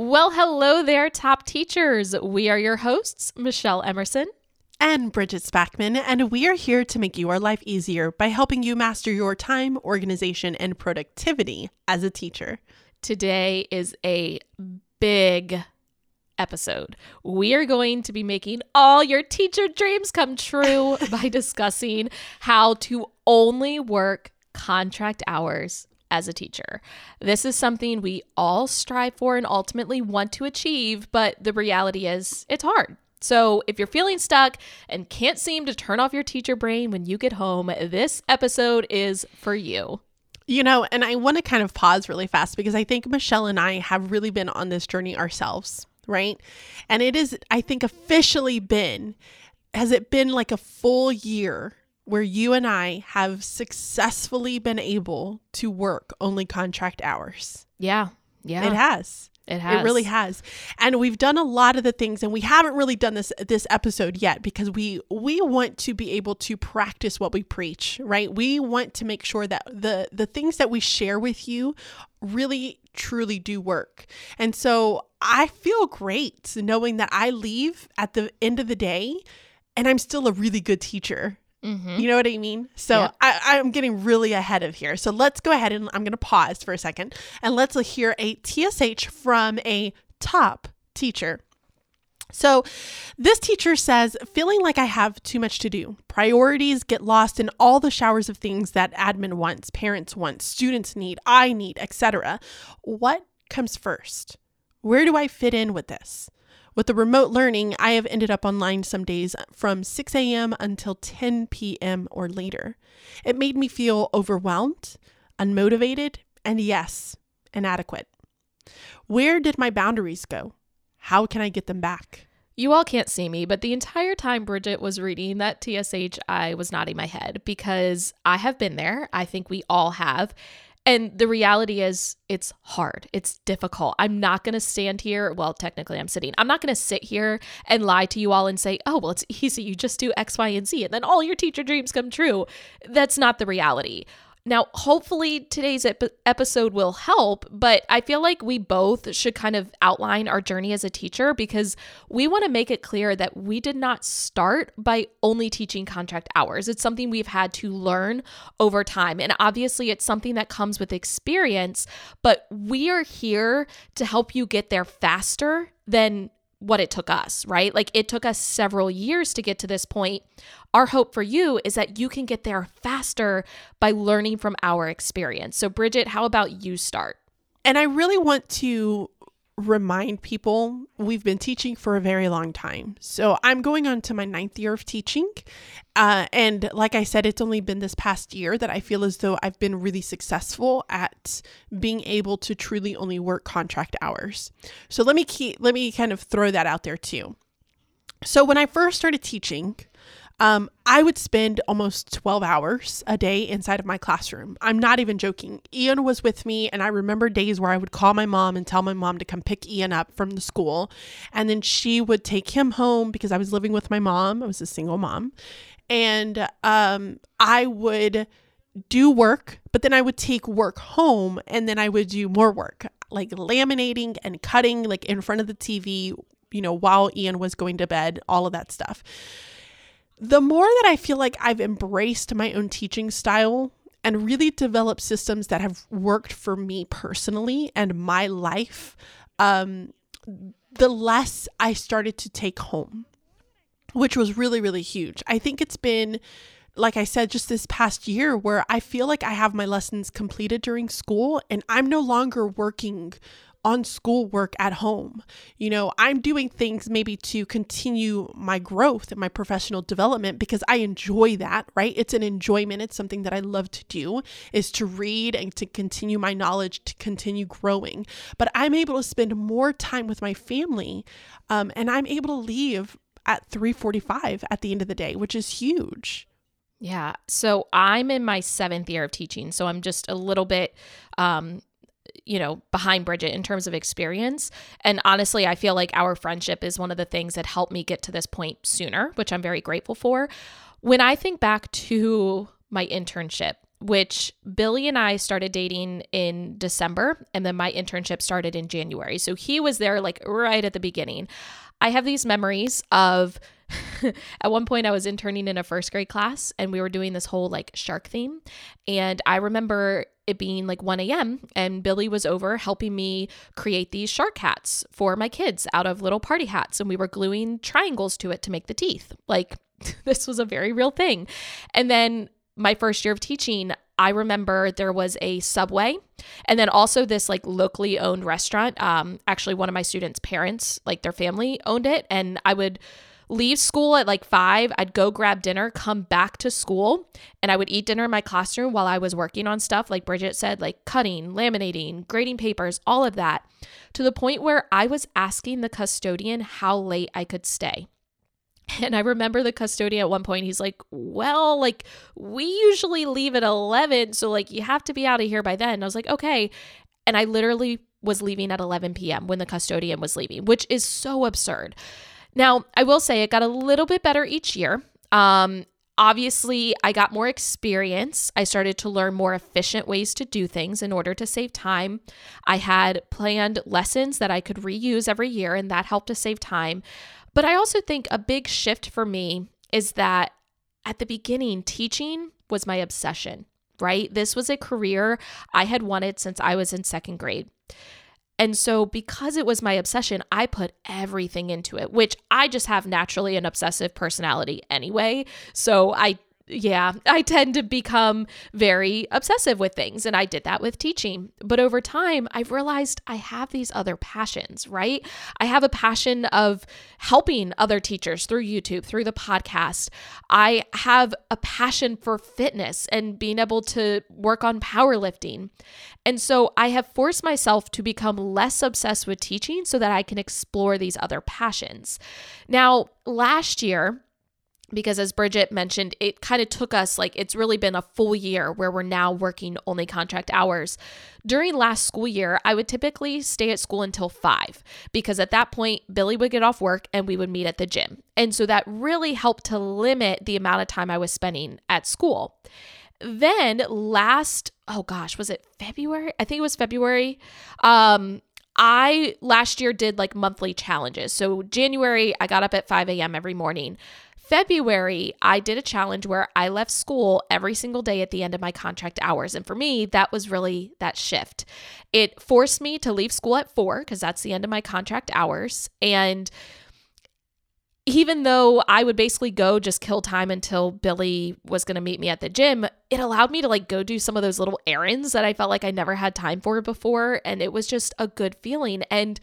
Well, hello there, top teachers. We are your hosts, Michelle Emerson and Bridget Spackman, and we are here to make your life easier by helping you master your time, organization, and productivity as a teacher. Today is a big episode. We are going to be making all your teacher dreams come true by discussing how to only work contract hours as a teacher. This is something we all strive for and ultimately want to achieve, but the reality is it's hard. So, if you're feeling stuck and can't seem to turn off your teacher brain when you get home, this episode is for you. You know, and I want to kind of pause really fast because I think Michelle and I have really been on this journey ourselves, right? And it is, I think, officially been, has it been like a full year where you and I have successfully been able to work only contract hours. Yeah. Yeah. It has. It has. It really has. And we've done a lot of the things and we haven't really done this this episode yet because we we want to be able to practice what we preach, right? We want to make sure that the the things that we share with you really truly do work. And so I feel great knowing that I leave at the end of the day and I'm still a really good teacher Mm-hmm. You know what I mean? So. I, I'm getting really ahead of here. So let's go ahead and I'm going to pause for a second and let's hear a TSH from a top teacher. So, this teacher says, feeling like I have too much to do. Priorities get lost in all the showers of things that admin wants, parents want, students need, I need, etc. What comes first? Where do I fit in with this? With the remote learning, I have ended up online some days from 6 a.m. until 10 p.m. or later. It made me feel overwhelmed, unmotivated, and yes, inadequate. Where did my boundaries go? How can I get them back? You all can't see me, but the entire time Bridget was reading that TSH, I was nodding my head because I have been there. I think we all have. And the reality is, it's hard. It's difficult. I'm not going to stand here. Well, technically, I'm sitting. I'm not going to sit here and lie to you all and say, oh, well, it's easy. You just do X, Y, and Z, and then all your teacher dreams come true. That's not the reality. Now, hopefully, today's ep- episode will help, but I feel like we both should kind of outline our journey as a teacher because we want to make it clear that we did not start by only teaching contract hours. It's something we've had to learn over time. And obviously, it's something that comes with experience, but we are here to help you get there faster than what it took us, right? Like it took us several years to get to this point. Our hope for you is that you can get there faster by learning from our experience. So, Bridget, how about you start? And I really want to remind people we've been teaching for a very long time. So I'm going on to my ninth year of teaching. Uh, and like I said, it's only been this past year that I feel as though I've been really successful at being able to truly only work contract hours. So let me keep, let me kind of throw that out there too. So when I first started teaching, um, I would spend almost 12 hours a day inside of my classroom. I'm not even joking. Ian was with me, and I remember days where I would call my mom and tell my mom to come pick Ian up from the school. And then she would take him home because I was living with my mom. I was a single mom. And um, I would do work, but then I would take work home and then I would do more work, like laminating and cutting, like in front of the TV, you know, while Ian was going to bed, all of that stuff the more that I feel like I've embraced my own teaching style and really developed systems that have worked for me personally and my life, um, the less I started to take home, which was really, really huge. I think it's been, like I said, just this past year where I feel like I have my lessons completed during school and I'm no longer working on schoolwork at home. You know, I'm doing things maybe to continue my growth and my professional development because I enjoy that, right? It's an enjoyment. It's something that I love to do is to read and to continue my knowledge, to continue growing. But I'm able to spend more time with my family um, and I'm able to leave at 3:45 at the end of the day, which is huge. Yeah. So I'm in my seventh year of teaching. So I'm just a little bit um, you know, behind Bridget in terms of experience. And honestly, I feel like our friendship is one of the things that helped me get to this point sooner, which I'm very grateful for. When I think back to my internship, which Billy and I started dating in December, and then my internship started in January. So he was there like right at the beginning. I have these memories of at one point I was interning in a first grade class and we were doing this whole like shark theme. And I remember it being like 1 a.m. and Billy was over helping me create these shark hats for my kids out of little party hats. And we were gluing triangles to it to make the teeth. Like this was a very real thing. And then my first year of teaching, I remember there was a Subway and then also this like locally owned restaurant. Um, actually, one of my students' parents, like their family, owned it. And I would leave school at like five. I'd go grab dinner, come back to school, and I would eat dinner in my classroom while I was working on stuff, like Bridget said, like cutting, laminating, grading papers, all of that, to the point where I was asking the custodian how late I could stay. And I remember the custodian at one point, he's like, Well, like, we usually leave at 11. So, like, you have to be out of here by then. And I was like, Okay. And I literally was leaving at 11 p.m. when the custodian was leaving, which is so absurd. Now, I will say it got a little bit better each year. Um, obviously, I got more experience. I started to learn more efficient ways to do things in order to save time. I had planned lessons that I could reuse every year, and that helped to save time. But I also think a big shift for me is that at the beginning, teaching was my obsession, right? This was a career I had wanted since I was in second grade. And so, because it was my obsession, I put everything into it, which I just have naturally an obsessive personality anyway. So, I yeah, I tend to become very obsessive with things. And I did that with teaching. But over time, I've realized I have these other passions, right? I have a passion of helping other teachers through YouTube, through the podcast. I have a passion for fitness and being able to work on powerlifting. And so I have forced myself to become less obsessed with teaching so that I can explore these other passions. Now, last year, because as Bridget mentioned, it kind of took us like it's really been a full year where we're now working only contract hours. During last school year, I would typically stay at school until five because at that point, Billy would get off work and we would meet at the gym. And so that really helped to limit the amount of time I was spending at school. Then last, oh gosh, was it February? I think it was February. Um, I last year did like monthly challenges. So January, I got up at 5 a.m. every morning. February, I did a challenge where I left school every single day at the end of my contract hours. And for me, that was really that shift. It forced me to leave school at four because that's the end of my contract hours. And even though I would basically go just kill time until Billy was going to meet me at the gym, it allowed me to like go do some of those little errands that I felt like I never had time for before. And it was just a good feeling. And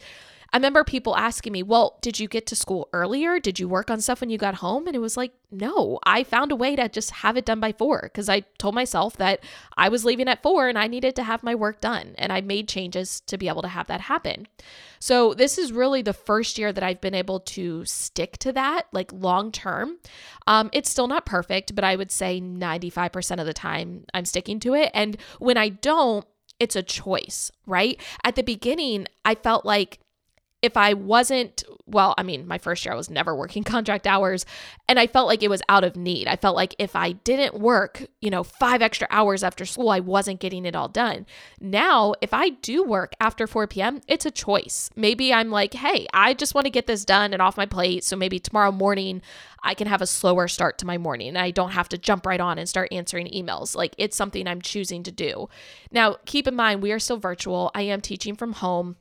I remember people asking me, Well, did you get to school earlier? Did you work on stuff when you got home? And it was like, No, I found a way to just have it done by four because I told myself that I was leaving at four and I needed to have my work done. And I made changes to be able to have that happen. So this is really the first year that I've been able to stick to that, like long term. Um, it's still not perfect, but I would say 95% of the time I'm sticking to it. And when I don't, it's a choice, right? At the beginning, I felt like if I wasn't, well, I mean, my first year I was never working contract hours and I felt like it was out of need. I felt like if I didn't work, you know, five extra hours after school, I wasn't getting it all done. Now, if I do work after 4 p.m., it's a choice. Maybe I'm like, hey, I just want to get this done and off my plate. So maybe tomorrow morning I can have a slower start to my morning and I don't have to jump right on and start answering emails. Like it's something I'm choosing to do. Now, keep in mind, we are still virtual. I am teaching from home.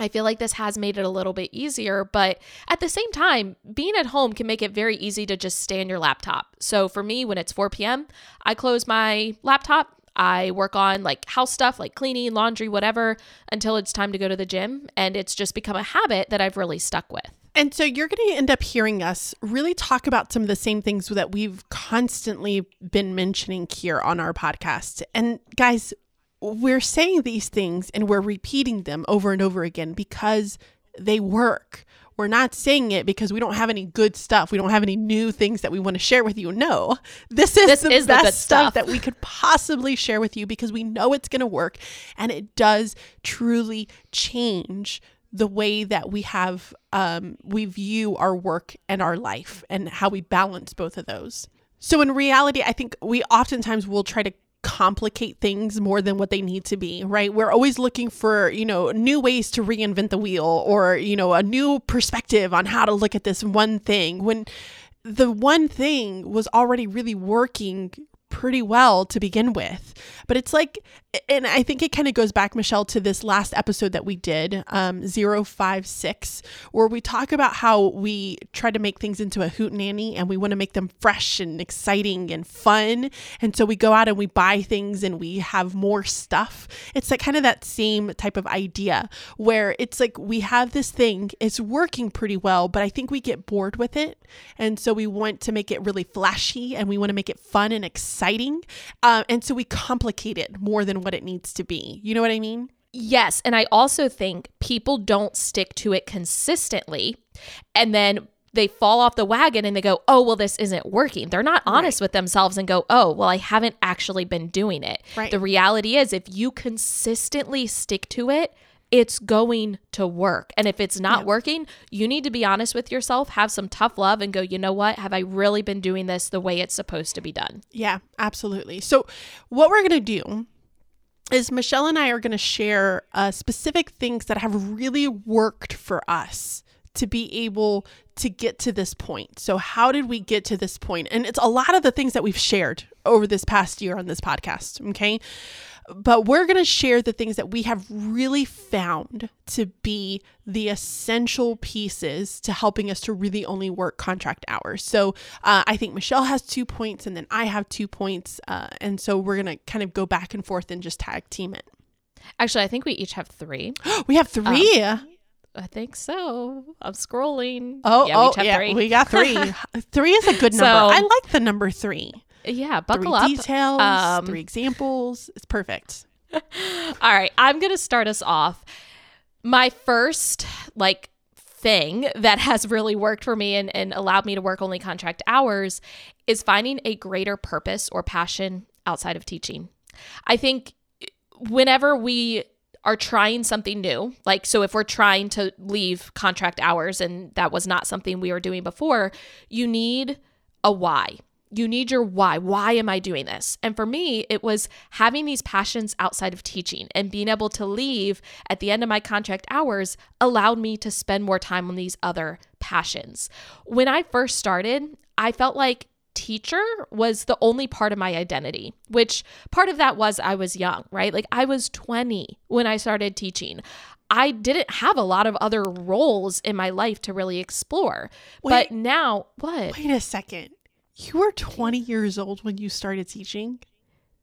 I feel like this has made it a little bit easier, but at the same time, being at home can make it very easy to just stay on your laptop. So for me, when it's 4 p.m., I close my laptop. I work on like house stuff, like cleaning, laundry, whatever, until it's time to go to the gym. And it's just become a habit that I've really stuck with. And so you're going to end up hearing us really talk about some of the same things that we've constantly been mentioning here on our podcast. And guys, we're saying these things and we're repeating them over and over again because they work. We're not saying it because we don't have any good stuff. We don't have any new things that we want to share with you. No, this is this the is best the stuff. stuff that we could possibly share with you because we know it's going to work and it does truly change the way that we have um, we view our work and our life and how we balance both of those. So in reality, I think we oftentimes will try to complicate things more than what they need to be, right? We're always looking for, you know, new ways to reinvent the wheel or, you know, a new perspective on how to look at this one thing when the one thing was already really working pretty well to begin with. But it's like, and I think it kind of goes back, Michelle, to this last episode that we did, um, 056, where we talk about how we try to make things into a hoot nanny and we want to make them fresh and exciting and fun. And so we go out and we buy things and we have more stuff. It's like kind of that same type of idea where it's like we have this thing, it's working pretty well, but I think we get bored with it. And so we want to make it really flashy and we want to make it fun and exciting exciting. Uh, and so we complicate it more than what it needs to be. You know what I mean? Yes. And I also think people don't stick to it consistently. And then they fall off the wagon and they go, oh, well, this isn't working. They're not honest right. with themselves and go, oh, well, I haven't actually been doing it. Right. The reality is, if you consistently stick to it, it's going to work. And if it's not yeah. working, you need to be honest with yourself, have some tough love, and go, you know what? Have I really been doing this the way it's supposed to be done? Yeah, absolutely. So, what we're going to do is Michelle and I are going to share uh, specific things that have really worked for us to be able to get to this point. So, how did we get to this point? And it's a lot of the things that we've shared over this past year on this podcast. Okay but we're going to share the things that we have really found to be the essential pieces to helping us to really only work contract hours. So uh, I think Michelle has two points and then I have two points. Uh, and so we're going to kind of go back and forth and just tag team it. Actually, I think we each have three. we have three. Um, I think so. I'm scrolling. Oh, yeah, oh, we yeah, three. we got three. three is a good number. So, I like the number three. Yeah, buckle three up. Details, um, three examples. It's perfect. All right, I'm going to start us off. My first like thing that has really worked for me and, and allowed me to work only contract hours is finding a greater purpose or passion outside of teaching. I think whenever we are trying something new, like so if we're trying to leave contract hours and that was not something we were doing before, you need a why you need your why. Why am I doing this? And for me, it was having these passions outside of teaching and being able to leave at the end of my contract hours allowed me to spend more time on these other passions. When I first started, I felt like teacher was the only part of my identity, which part of that was I was young, right? Like I was 20 when I started teaching. I didn't have a lot of other roles in my life to really explore. Wait, but now, what? Wait a second you were 20 years old when you started teaching?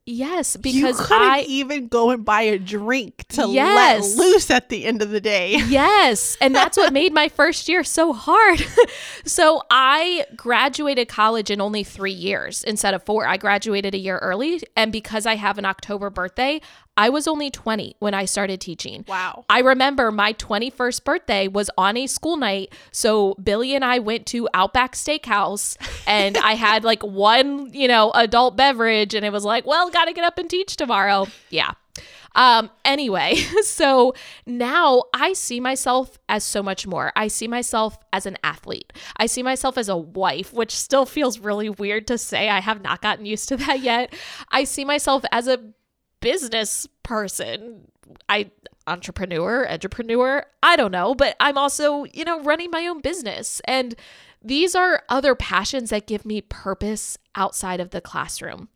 Yes, because you couldn't I even go and buy a drink to yes. let loose at the end of the day. Yes, and that's what made my first year so hard. so I graduated college in only 3 years instead of 4. I graduated a year early and because I have an October birthday, I was only 20 when I started teaching. Wow. I remember my 21st birthday was on a school night. So Billy and I went to Outback Steakhouse and I had like one, you know, adult beverage and it was like, well, got to get up and teach tomorrow. Yeah. Um, anyway, so now I see myself as so much more. I see myself as an athlete. I see myself as a wife, which still feels really weird to say. I have not gotten used to that yet. I see myself as a business person. I entrepreneur, entrepreneur, I don't know, but I'm also, you know, running my own business. And these are other passions that give me purpose outside of the classroom.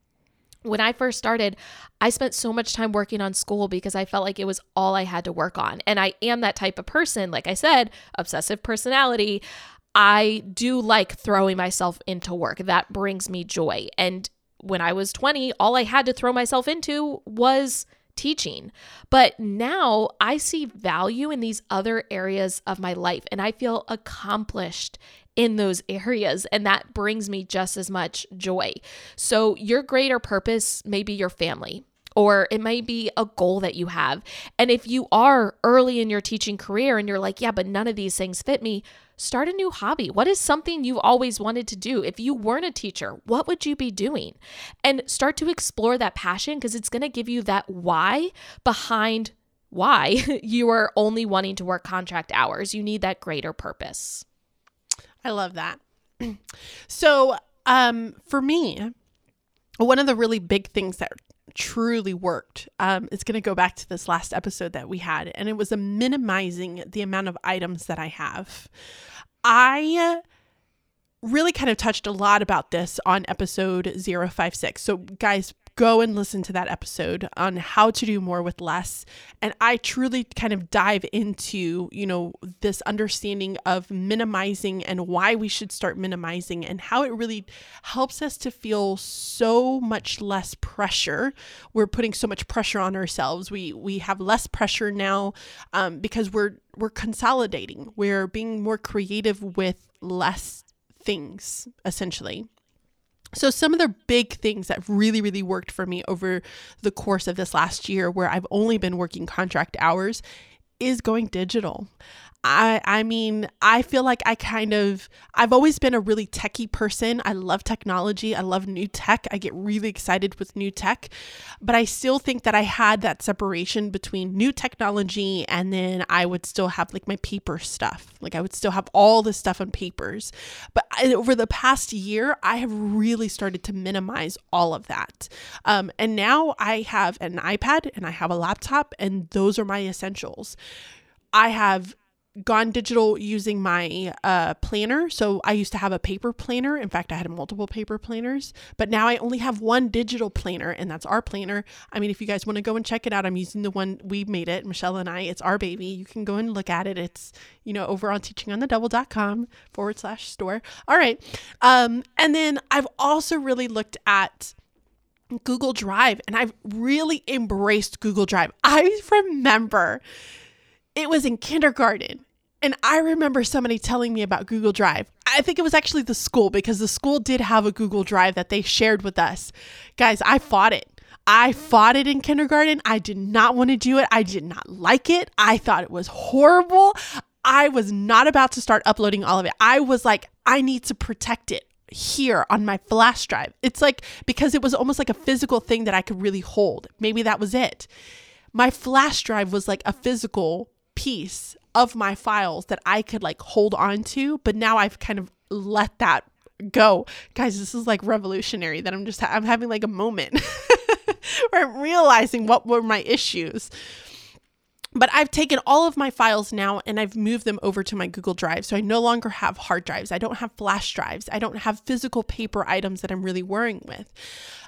When I first started, I spent so much time working on school because I felt like it was all I had to work on. And I am that type of person, like I said, obsessive personality. I do like throwing myself into work. That brings me joy. And when I was 20, all I had to throw myself into was teaching. But now I see value in these other areas of my life and I feel accomplished in those areas. And that brings me just as much joy. So, your greater purpose may be your family. Or it may be a goal that you have. And if you are early in your teaching career and you're like, yeah, but none of these things fit me, start a new hobby. What is something you've always wanted to do? If you weren't a teacher, what would you be doing? And start to explore that passion because it's going to give you that why behind why you are only wanting to work contract hours. You need that greater purpose. I love that. so, um, for me, one of the really big things that truly worked um, it's going to go back to this last episode that we had, and it was a minimizing the amount of items that I have. I really kind of touched a lot about this on episode 056. So, guys, go and listen to that episode on how to do more with less. And i truly kind of dive into you know this understanding of minimizing and why we should start minimizing and how it really helps us to feel so much less pressure. We're putting so much pressure on ourselves. We we have less pressure now um, because we're we're consolidating. We're being more creative with less things essentially so, some of the big things that really, really worked for me over the course of this last year, where I've only been working contract hours, is going digital. I I mean, I feel like I kind of I've always been a really techie person. I love technology. I love new tech. I get really excited with new tech. But I still think that I had that separation between new technology and then I would still have like my paper stuff. Like I would still have all the stuff on papers. But I, over the past year, I have really started to minimize all of that. Um, and now I have an iPad and I have a laptop and those are my essentials. I have gone digital using my uh, planner. So I used to have a paper planner. In fact, I had multiple paper planners, but now I only have one digital planner, and that's our planner. I mean, if you guys want to go and check it out, I'm using the one we made it, Michelle and I. It's our baby. You can go and look at it. It's, you know, over on teachingonthedouble.com forward slash store. All right. Um, and then I've also really looked at Google Drive, and I've really embraced Google Drive. I remember it was in kindergarten. And I remember somebody telling me about Google Drive. I think it was actually the school because the school did have a Google Drive that they shared with us. Guys, I fought it. I fought it in kindergarten. I did not want to do it. I did not like it. I thought it was horrible. I was not about to start uploading all of it. I was like, I need to protect it here on my flash drive. It's like because it was almost like a physical thing that I could really hold. Maybe that was it. My flash drive was like a physical piece of my files that I could like hold on to, but now I've kind of let that go. Guys, this is like revolutionary that I'm just I'm having like a moment where I'm realizing what were my issues. But I've taken all of my files now and I've moved them over to my Google Drive. So I no longer have hard drives. I don't have flash drives. I don't have physical paper items that I'm really worrying with.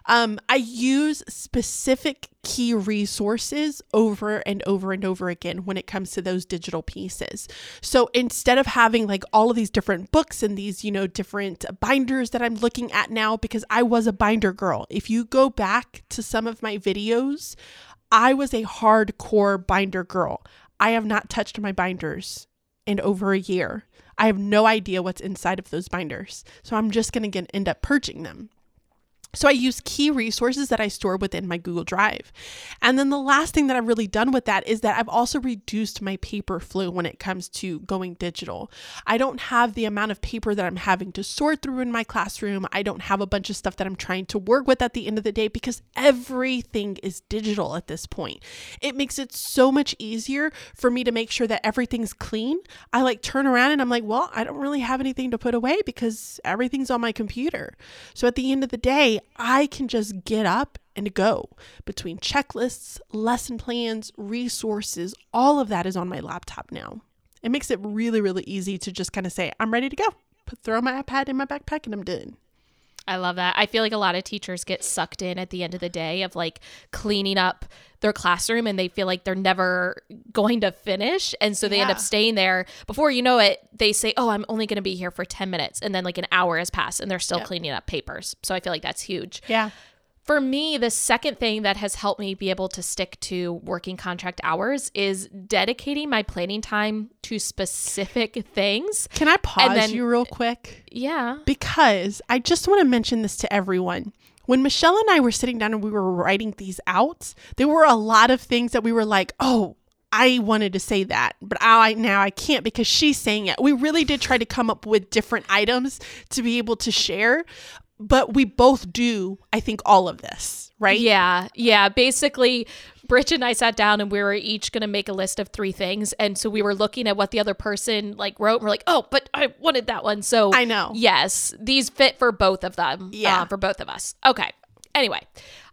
Um, I use specific key resources over and over and over again when it comes to those digital pieces. So instead of having like all of these different books and these, you know, different binders that I'm looking at now, because I was a binder girl. If you go back to some of my videos, I was a hardcore binder girl. I have not touched my binders in over a year. I have no idea what's inside of those binders. So I'm just going to end up purging them. So I use key resources that I store within my Google Drive. And then the last thing that I've really done with that is that I've also reduced my paper flow when it comes to going digital. I don't have the amount of paper that I'm having to sort through in my classroom. I don't have a bunch of stuff that I'm trying to work with at the end of the day because everything is digital at this point. It makes it so much easier for me to make sure that everything's clean. I like turn around and I'm like, well, I don't really have anything to put away because everything's on my computer. So at the end of the day, I can just get up and go between checklists, lesson plans, resources. All of that is on my laptop now. It makes it really, really easy to just kind of say, I'm ready to go. Put, throw my iPad in my backpack and I'm done. I love that. I feel like a lot of teachers get sucked in at the end of the day of like cleaning up their classroom and they feel like they're never going to finish. And so they yeah. end up staying there. Before you know it, they say, Oh, I'm only going to be here for 10 minutes. And then like an hour has passed and they're still yep. cleaning up papers. So I feel like that's huge. Yeah. For me, the second thing that has helped me be able to stick to working contract hours is dedicating my planning time to specific things. Can I pause then, you real quick? Yeah. Because I just want to mention this to everyone. When Michelle and I were sitting down and we were writing these out, there were a lot of things that we were like, oh, I wanted to say that, but I now I can't because she's saying it. We really did try to come up with different items to be able to share, but we both do, I think, all of this, right? Yeah. Yeah. Basically, Bridget and I sat down and we were each going to make a list of three things. And so we were looking at what the other person like wrote. And we're like, oh, but I wanted that one. So I know. Yes. These fit for both of them. Uh, yeah. Uh, for both of us. Okay. Anyway,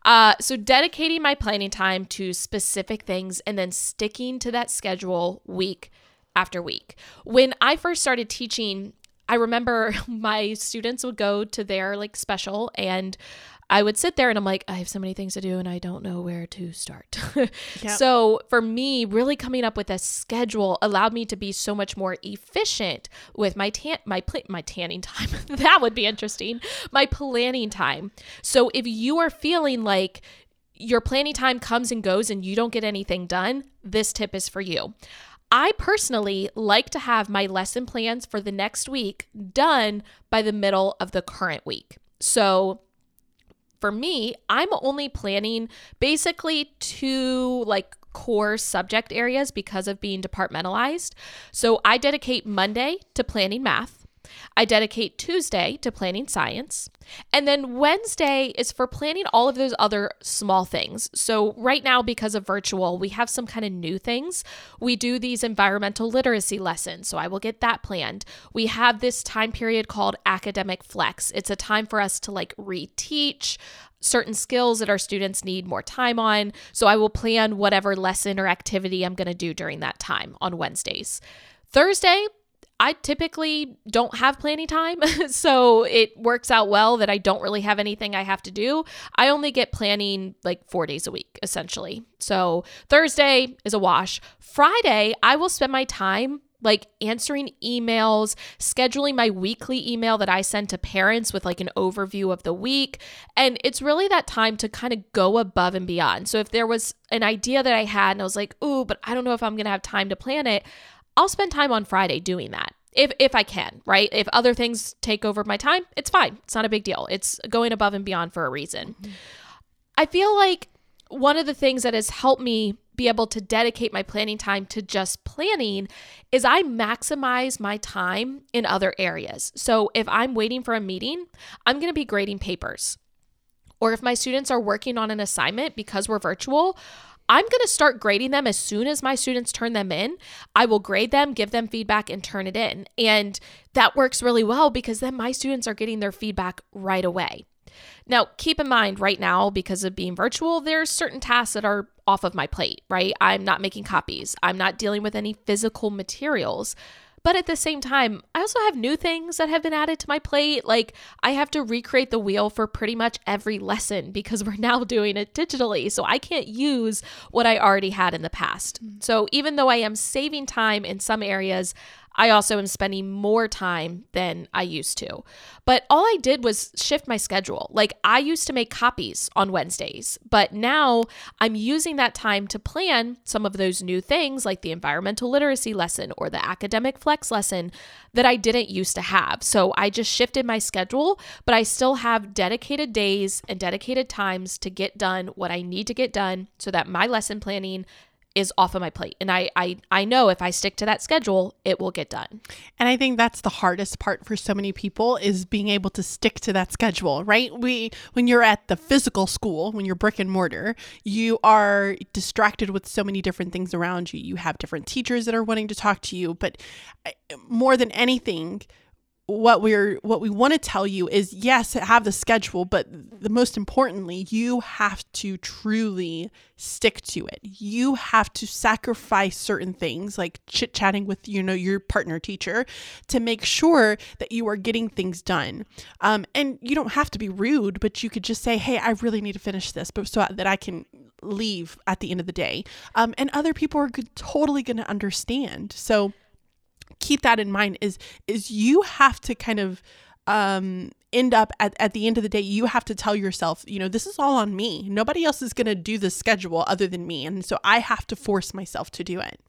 uh, so dedicating my planning time to specific things and then sticking to that schedule week after week. When I first started teaching, I remember my students would go to their like special and I would sit there and I'm like, I have so many things to do and I don't know where to start. yep. So for me, really coming up with a schedule allowed me to be so much more efficient with my tan my pl- my tanning time. that would be interesting. My planning time. So if you are feeling like your planning time comes and goes and you don't get anything done, this tip is for you. I personally like to have my lesson plans for the next week done by the middle of the current week. So for me, I'm only planning basically two like core subject areas because of being departmentalized. So I dedicate Monday to planning math. I dedicate Tuesday to planning science. And then Wednesday is for planning all of those other small things. So, right now, because of virtual, we have some kind of new things. We do these environmental literacy lessons. So, I will get that planned. We have this time period called academic flex. It's a time for us to like reteach certain skills that our students need more time on. So, I will plan whatever lesson or activity I'm going to do during that time on Wednesdays. Thursday, I typically don't have planning time, so it works out well that I don't really have anything I have to do. I only get planning like four days a week, essentially. So Thursday is a wash. Friday, I will spend my time like answering emails, scheduling my weekly email that I send to parents with like an overview of the week. And it's really that time to kind of go above and beyond. So if there was an idea that I had and I was like, ooh, but I don't know if I'm going to have time to plan it, I'll spend time on Friday doing that. If, if I can, right? If other things take over my time, it's fine. It's not a big deal. It's going above and beyond for a reason. Mm-hmm. I feel like one of the things that has helped me be able to dedicate my planning time to just planning is I maximize my time in other areas. So if I'm waiting for a meeting, I'm going to be grading papers. Or if my students are working on an assignment because we're virtual, I'm going to start grading them as soon as my students turn them in. I will grade them, give them feedback, and turn it in. And that works really well because then my students are getting their feedback right away. Now, keep in mind right now, because of being virtual, there's certain tasks that are off of my plate, right? I'm not making copies, I'm not dealing with any physical materials. But at the same time, I also have new things that have been added to my plate. Like I have to recreate the wheel for pretty much every lesson because we're now doing it digitally. So I can't use what I already had in the past. Mm. So even though I am saving time in some areas, I also am spending more time than I used to. But all I did was shift my schedule. Like I used to make copies on Wednesdays, but now I'm using that time to plan some of those new things like the environmental literacy lesson or the academic flex lesson that I didn't used to have. So I just shifted my schedule, but I still have dedicated days and dedicated times to get done what I need to get done so that my lesson planning is off of my plate. And I, I i know if i stick to that schedule it will get done. And i think that's the hardest part for so many people is being able to stick to that schedule right? We when you're at the physical school when you're brick and mortar you are distracted with so many different things around you. You have different teachers that are wanting to talk to you. But eh, more than anything what we're what we want to tell you is yes have the schedule but the most importantly you have to truly stick to it. You have to sacrifice certain things like chit chatting with you know your partner teacher to make sure that you are getting things done. Um, and you don't have to be rude but you could just say hey i really need to finish this but so that i can leave at the end of the day. Um, and other people are good, totally going to understand. So keep that in mind is is you have to kind of um end up at, at the end of the day you have to tell yourself you know this is all on me. Nobody else is going to do the schedule other than me. And so i have to force myself to do it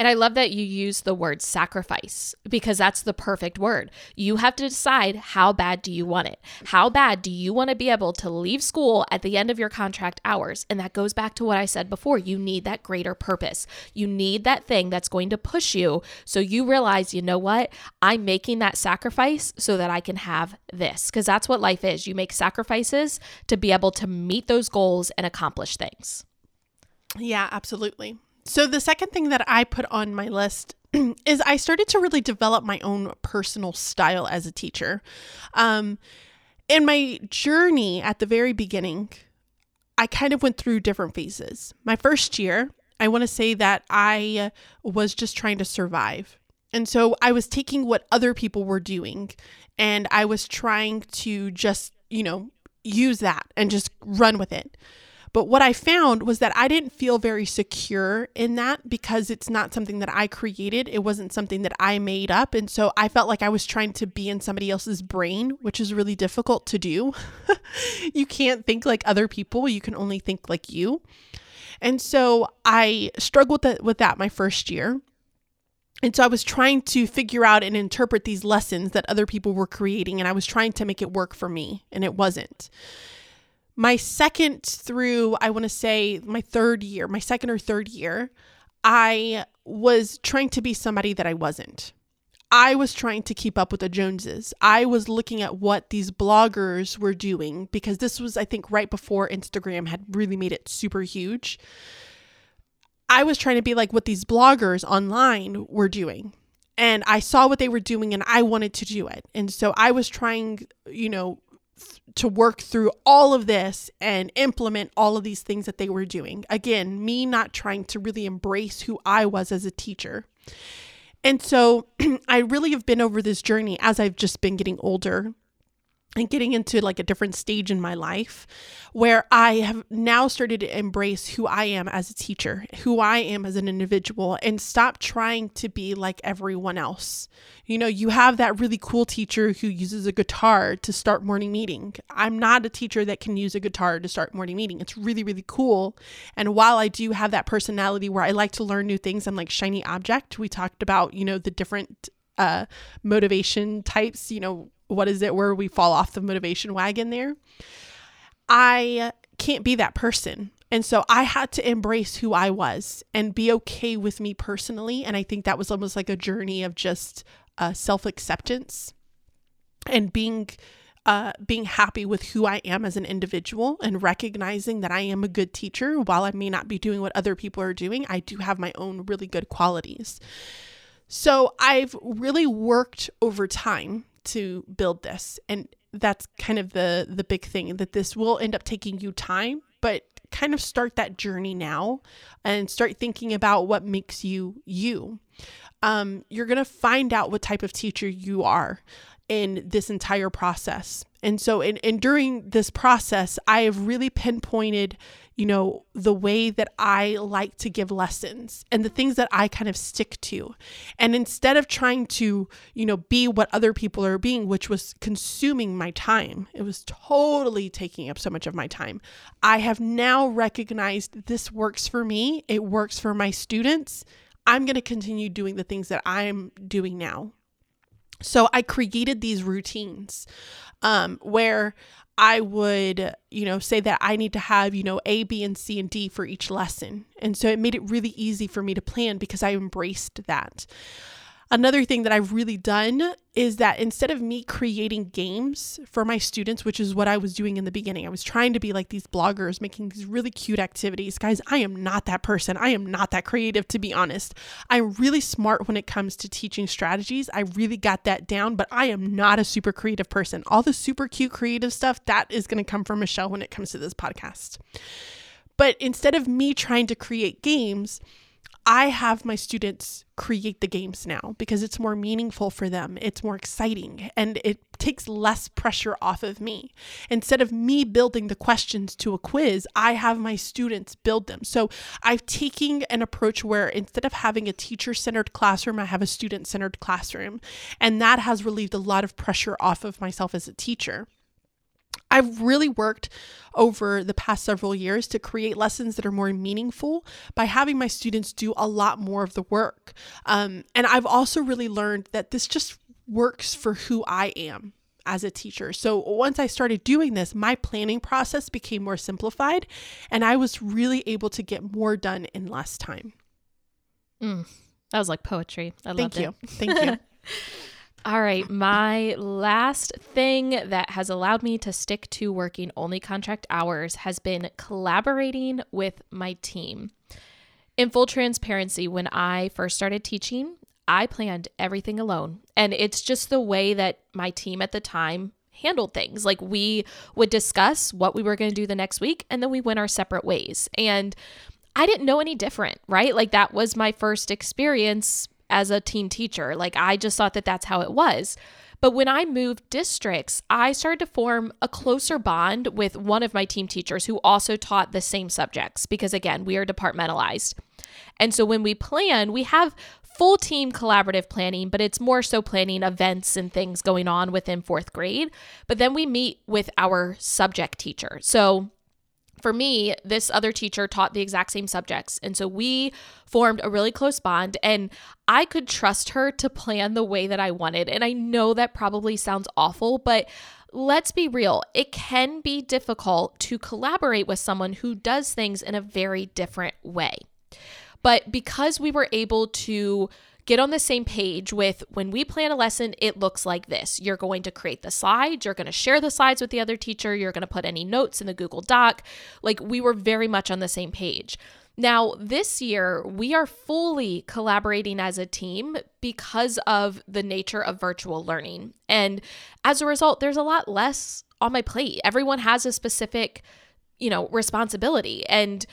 and I love that you use the word sacrifice because that's the perfect word. You have to decide how bad do you want it? How bad do you want to be able to leave school at the end of your contract hours? And that goes back to what I said before. You need that greater purpose. You need that thing that's going to push you so you realize, you know what? I'm making that sacrifice so that I can have this because that's what life is. You make sacrifices to be able to meet those goals and accomplish things. Yeah, absolutely. So, the second thing that I put on my list is I started to really develop my own personal style as a teacher. Um, in my journey at the very beginning, I kind of went through different phases. My first year, I want to say that I was just trying to survive. And so I was taking what other people were doing and I was trying to just, you know, use that and just run with it. But what I found was that I didn't feel very secure in that because it's not something that I created. It wasn't something that I made up. And so I felt like I was trying to be in somebody else's brain, which is really difficult to do. you can't think like other people, you can only think like you. And so I struggled with that, my first year. And so I was trying to figure out and interpret these lessons that other people were creating, and I was trying to make it work for me, and it wasn't. My second through, I want to say my third year, my second or third year, I was trying to be somebody that I wasn't. I was trying to keep up with the Joneses. I was looking at what these bloggers were doing because this was, I think, right before Instagram had really made it super huge. I was trying to be like what these bloggers online were doing. And I saw what they were doing and I wanted to do it. And so I was trying, you know, to work through all of this and implement all of these things that they were doing. Again, me not trying to really embrace who I was as a teacher. And so I really have been over this journey as I've just been getting older and getting into like a different stage in my life where I have now started to embrace who I am as a teacher, who I am as an individual, and stop trying to be like everyone else. You know, you have that really cool teacher who uses a guitar to start morning meeting. I'm not a teacher that can use a guitar to start morning meeting. It's really, really cool. And while I do have that personality where I like to learn new things, I'm like shiny object. We talked about, you know, the different uh, motivation types, you know, what is it where we fall off the motivation wagon there? I can't be that person. And so I had to embrace who I was and be okay with me personally. And I think that was almost like a journey of just uh, self acceptance and being. Uh, being happy with who I am as an individual and recognizing that I am a good teacher. While I may not be doing what other people are doing, I do have my own really good qualities. So I've really worked over time to build this and that's kind of the the big thing that this will end up taking you time but kind of start that journey now and start thinking about what makes you you um, you're going to find out what type of teacher you are in this entire process. And so, in, in during this process, I have really pinpointed, you know, the way that I like to give lessons and the things that I kind of stick to. And instead of trying to, you know, be what other people are being, which was consuming my time, it was totally taking up so much of my time. I have now recognized this works for me, it works for my students. I'm going to continue doing the things that I'm doing now. So I created these routines um, where I would, you know, say that I need to have, you know, A, B, and C, and D for each lesson. And so it made it really easy for me to plan because I embraced that. Another thing that I've really done is that instead of me creating games for my students, which is what I was doing in the beginning, I was trying to be like these bloggers making these really cute activities. Guys, I am not that person. I am not that creative, to be honest. I'm really smart when it comes to teaching strategies. I really got that down, but I am not a super creative person. All the super cute creative stuff, that is going to come from Michelle when it comes to this podcast. But instead of me trying to create games, I have my students create the games now because it's more meaningful for them. It's more exciting and it takes less pressure off of me. Instead of me building the questions to a quiz, I have my students build them. So I've taken an approach where instead of having a teacher centered classroom, I have a student centered classroom. And that has relieved a lot of pressure off of myself as a teacher. I've really worked over the past several years to create lessons that are more meaningful by having my students do a lot more of the work. Um, and I've also really learned that this just works for who I am as a teacher. So once I started doing this, my planning process became more simplified and I was really able to get more done in less time. Mm, that was like poetry. I Thank you. It. Thank you. All right, my last thing that has allowed me to stick to working only contract hours has been collaborating with my team. In full transparency, when I first started teaching, I planned everything alone. And it's just the way that my team at the time handled things. Like we would discuss what we were going to do the next week and then we went our separate ways. And I didn't know any different, right? Like that was my first experience as a teen teacher. Like I just thought that that's how it was. But when I moved districts, I started to form a closer bond with one of my team teachers who also taught the same subjects because, again, we are departmentalized. And so when we plan, we have full team collaborative planning, but it's more so planning events and things going on within fourth grade. But then we meet with our subject teacher. So for me, this other teacher taught the exact same subjects. And so we formed a really close bond, and I could trust her to plan the way that I wanted. And I know that probably sounds awful, but let's be real. It can be difficult to collaborate with someone who does things in a very different way. But because we were able to get on the same page with when we plan a lesson, it looks like this. You're going to create the slides, you're going to share the slides with the other teacher, you're going to put any notes in the Google Doc. Like we were very much on the same page. Now, this year, we are fully collaborating as a team because of the nature of virtual learning. And as a result, there's a lot less on my plate. Everyone has a specific, you know, responsibility. And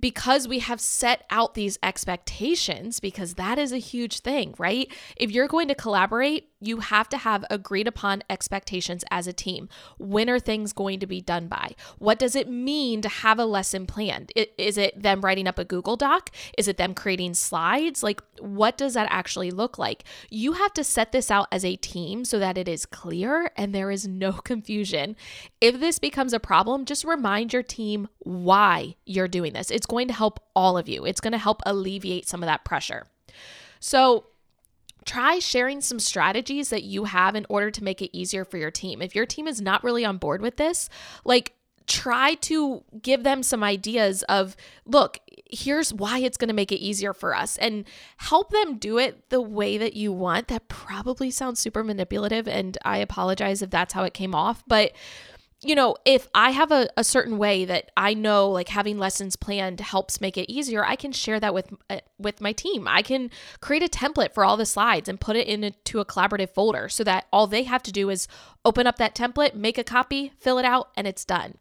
because we have set out these expectations, because that is a huge thing, right? If you're going to collaborate, you have to have agreed upon expectations as a team. When are things going to be done by? What does it mean to have a lesson planned? Is it them writing up a Google Doc? Is it them creating slides? Like, what does that actually look like? You have to set this out as a team so that it is clear and there is no confusion. If this becomes a problem, just remind your team why you're doing this. It's going to help all of you, it's going to help alleviate some of that pressure. So, try sharing some strategies that you have in order to make it easier for your team. If your team is not really on board with this, like try to give them some ideas of look here's why it's going to make it easier for us and help them do it the way that you want. That probably sounds super manipulative and i apologize if that's how it came off but you know, if I have a, a certain way that I know like having lessons planned helps make it easier, I can share that with uh, with my team. I can create a template for all the slides and put it into a collaborative folder so that all they have to do is open up that template, make a copy, fill it out, and it's done.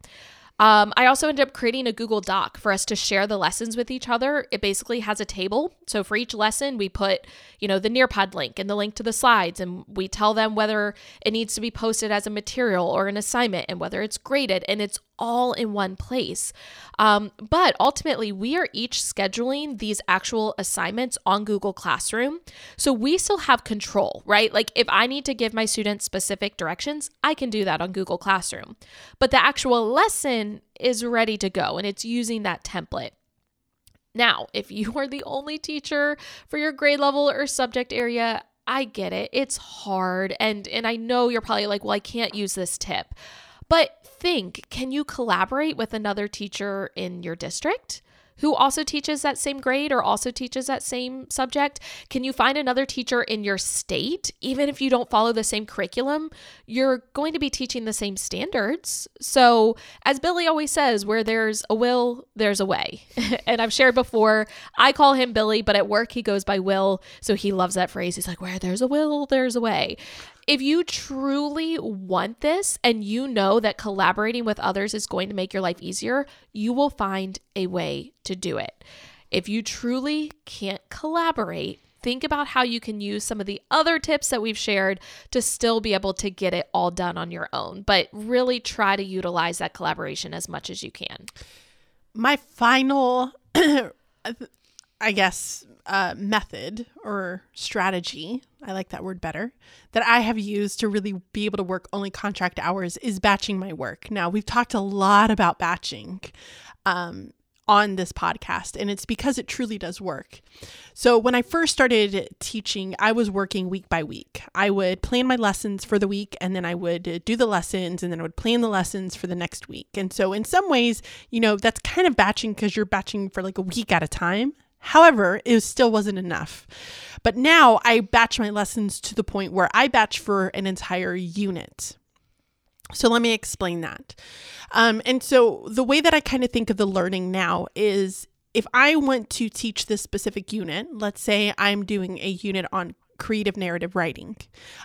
Um, I also ended up creating a Google Doc for us to share the lessons with each other. It basically has a table. So for each lesson, we put, you know, the Nearpod link and the link to the slides, and we tell them whether it needs to be posted as a material or an assignment and whether it's graded. And it's all in one place. Um, but ultimately, we are each scheduling these actual assignments on Google Classroom. So we still have control, right? Like if I need to give my students specific directions, I can do that on Google Classroom. But the actual lesson is ready to go and it's using that template. Now, if you are the only teacher for your grade level or subject area, I get it. It's hard and and I know you're probably like, "Well, I can't use this tip." But think can you collaborate with another teacher in your district? who also teaches that same grade or also teaches that same subject? Can you find another teacher in your state? Even if you don't follow the same curriculum, you're going to be teaching the same standards. So, as Billy always says, where there's a will, there's a way. and I've shared before, I call him Billy, but at work he goes by Will. So he loves that phrase. He's like, where there's a will, there's a way if you truly want this and you know that collaborating with others is going to make your life easier, you will find a way to do it. If you truly can't collaborate, think about how you can use some of the other tips that we've shared to still be able to get it all done on your own. But really try to utilize that collaboration as much as you can. My final, I guess, uh, method or strategy, I like that word better, that I have used to really be able to work only contract hours is batching my work. Now, we've talked a lot about batching um, on this podcast, and it's because it truly does work. So, when I first started teaching, I was working week by week. I would plan my lessons for the week, and then I would do the lessons, and then I would plan the lessons for the next week. And so, in some ways, you know, that's kind of batching because you're batching for like a week at a time. However, it still wasn't enough. But now I batch my lessons to the point where I batch for an entire unit. So let me explain that. Um, and so the way that I kind of think of the learning now is if I want to teach this specific unit, let's say I'm doing a unit on creative narrative writing.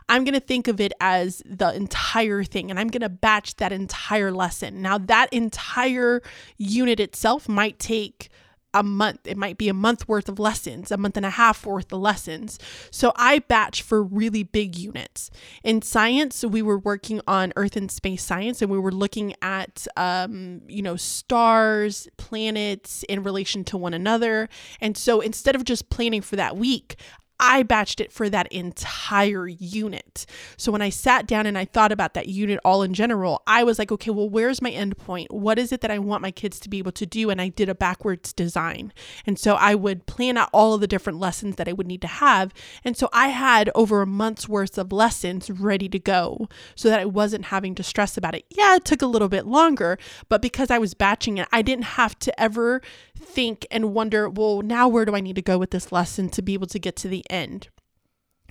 I'm going to think of it as the entire thing and I'm going to batch that entire lesson. Now, that entire unit itself might take a month. It might be a month worth of lessons, a month and a half worth of lessons. So I batch for really big units. In science, we were working on Earth and space science, and we were looking at, um, you know, stars, planets in relation to one another. And so instead of just planning for that week, I batched it for that entire unit. So when I sat down and I thought about that unit all in general, I was like, okay, well, where's my end point? What is it that I want my kids to be able to do? And I did a backwards design. And so I would plan out all of the different lessons that I would need to have. And so I had over a month's worth of lessons ready to go so that I wasn't having to stress about it. Yeah, it took a little bit longer, but because I was batching it, I didn't have to ever think and wonder, well, now where do I need to go with this lesson to be able to get to the end?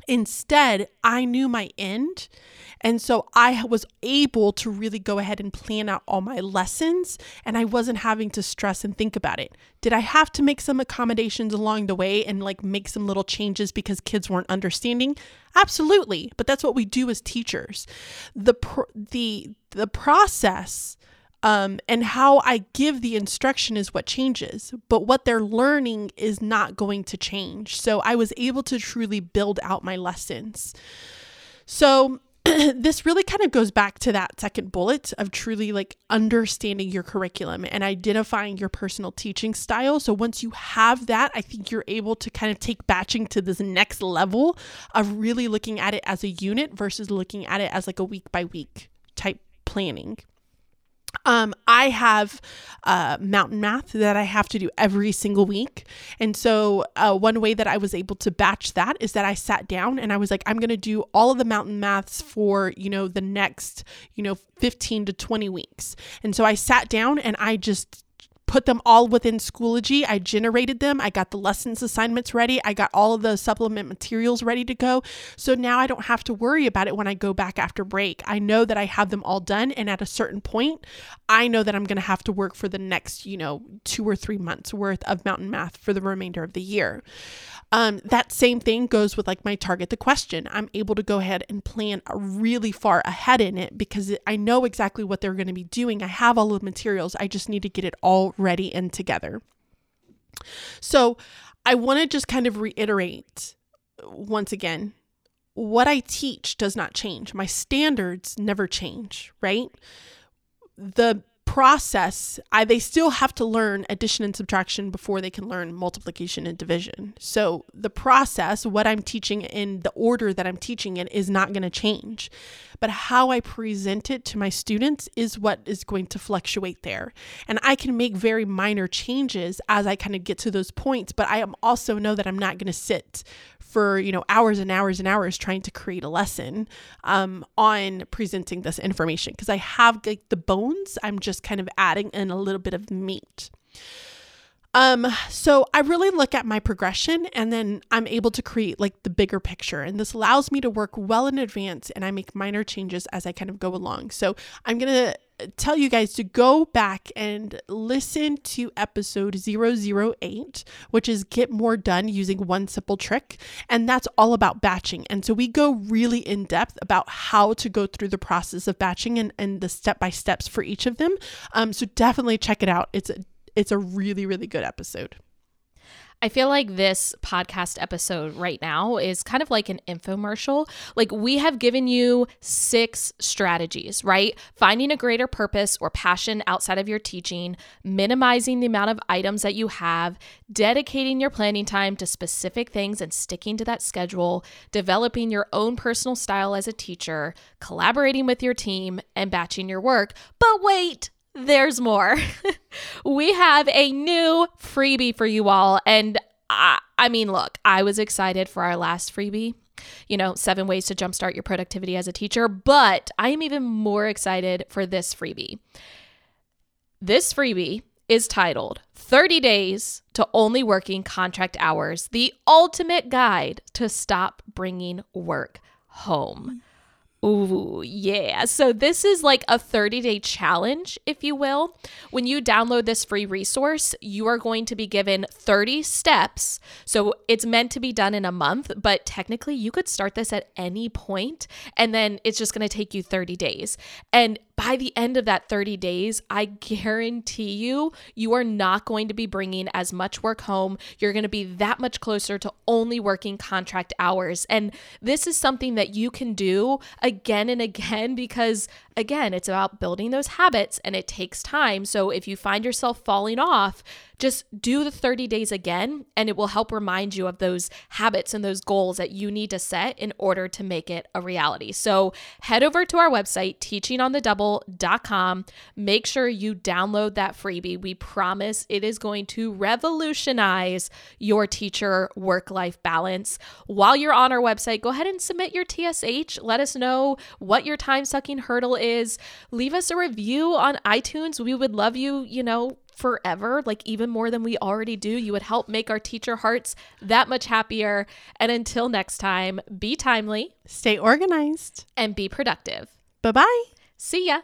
Instead, I knew my end. And so I was able to really go ahead and plan out all my lessons, and I wasn't having to stress and think about it. Did I have to make some accommodations along the way and like make some little changes because kids weren't understanding? Absolutely. But that's what we do as teachers. The, pr- the, the process um, and how I give the instruction is what changes, but what they're learning is not going to change. So I was able to truly build out my lessons. So this really kind of goes back to that second bullet of truly like understanding your curriculum and identifying your personal teaching style. So once you have that, I think you're able to kind of take batching to this next level of really looking at it as a unit versus looking at it as like a week by week type planning. Um, I have uh, mountain math that I have to do every single week. And so, uh, one way that I was able to batch that is that I sat down and I was like, I'm going to do all of the mountain maths for, you know, the next, you know, 15 to 20 weeks. And so I sat down and I just put them all within Schoology. I generated them. I got the lessons assignments ready. I got all of the supplement materials ready to go. So now I don't have to worry about it when I go back after break. I know that I have them all done. And at a certain point, I know that I'm going to have to work for the next, you know, two or three months worth of mountain math for the remainder of the year. Um, that same thing goes with like my target the question. I'm able to go ahead and plan really far ahead in it because I know exactly what they're going to be doing. I have all the materials. I just need to get it all ready and together. So I want to just kind of reiterate once again what I teach does not change. My standards never change, right? The process I, they still have to learn addition and subtraction before they can learn multiplication and division. So the process what i'm teaching in the order that i'm teaching it is not going to change. But how i present it to my students is what is going to fluctuate there. And i can make very minor changes as i kind of get to those points but i am also know that i'm not going to sit for you know hours and hours and hours trying to create a lesson um, on presenting this information. Because I have like the bones. I'm just kind of adding in a little bit of meat. Um, so I really look at my progression and then I'm able to create like the bigger picture. And this allows me to work well in advance and I make minor changes as I kind of go along. So I'm going to tell you guys to go back and listen to episode 008, which is Get More Done Using One Simple Trick. And that's all about batching. And so we go really in depth about how to go through the process of batching and, and the step by steps for each of them. Um, so definitely check it out. It's it's a really, really good episode. I feel like this podcast episode right now is kind of like an infomercial. Like, we have given you six strategies, right? Finding a greater purpose or passion outside of your teaching, minimizing the amount of items that you have, dedicating your planning time to specific things and sticking to that schedule, developing your own personal style as a teacher, collaborating with your team, and batching your work. But wait, there's more. we have a new freebie for you all. And I, I mean, look, I was excited for our last freebie you know, seven ways to jumpstart your productivity as a teacher, but I am even more excited for this freebie. This freebie is titled 30 Days to Only Working Contract Hours The Ultimate Guide to Stop Bringing Work Home. Ooh, yeah. So this is like a 30 day challenge, if you will. When you download this free resource, you are going to be given 30 steps. So it's meant to be done in a month, but technically you could start this at any point and then it's just going to take you 30 days. And by the end of that 30 days, I guarantee you, you are not going to be bringing as much work home. You're going to be that much closer to only working contract hours. And this is something that you can do again and again because, again, it's about building those habits and it takes time. So if you find yourself falling off, just do the 30 days again, and it will help remind you of those habits and those goals that you need to set in order to make it a reality. So head over to our website, teachingonthedouble.com. Make sure you download that freebie. We promise it is going to revolutionize your teacher work life balance. While you're on our website, go ahead and submit your TSH. Let us know what your time sucking hurdle is. Leave us a review on iTunes. We would love you, you know, forever, like even more than we already do. You would help make our teacher hearts that much happier. And until next time, be timely, stay organized, and be productive. Bye bye. See ya.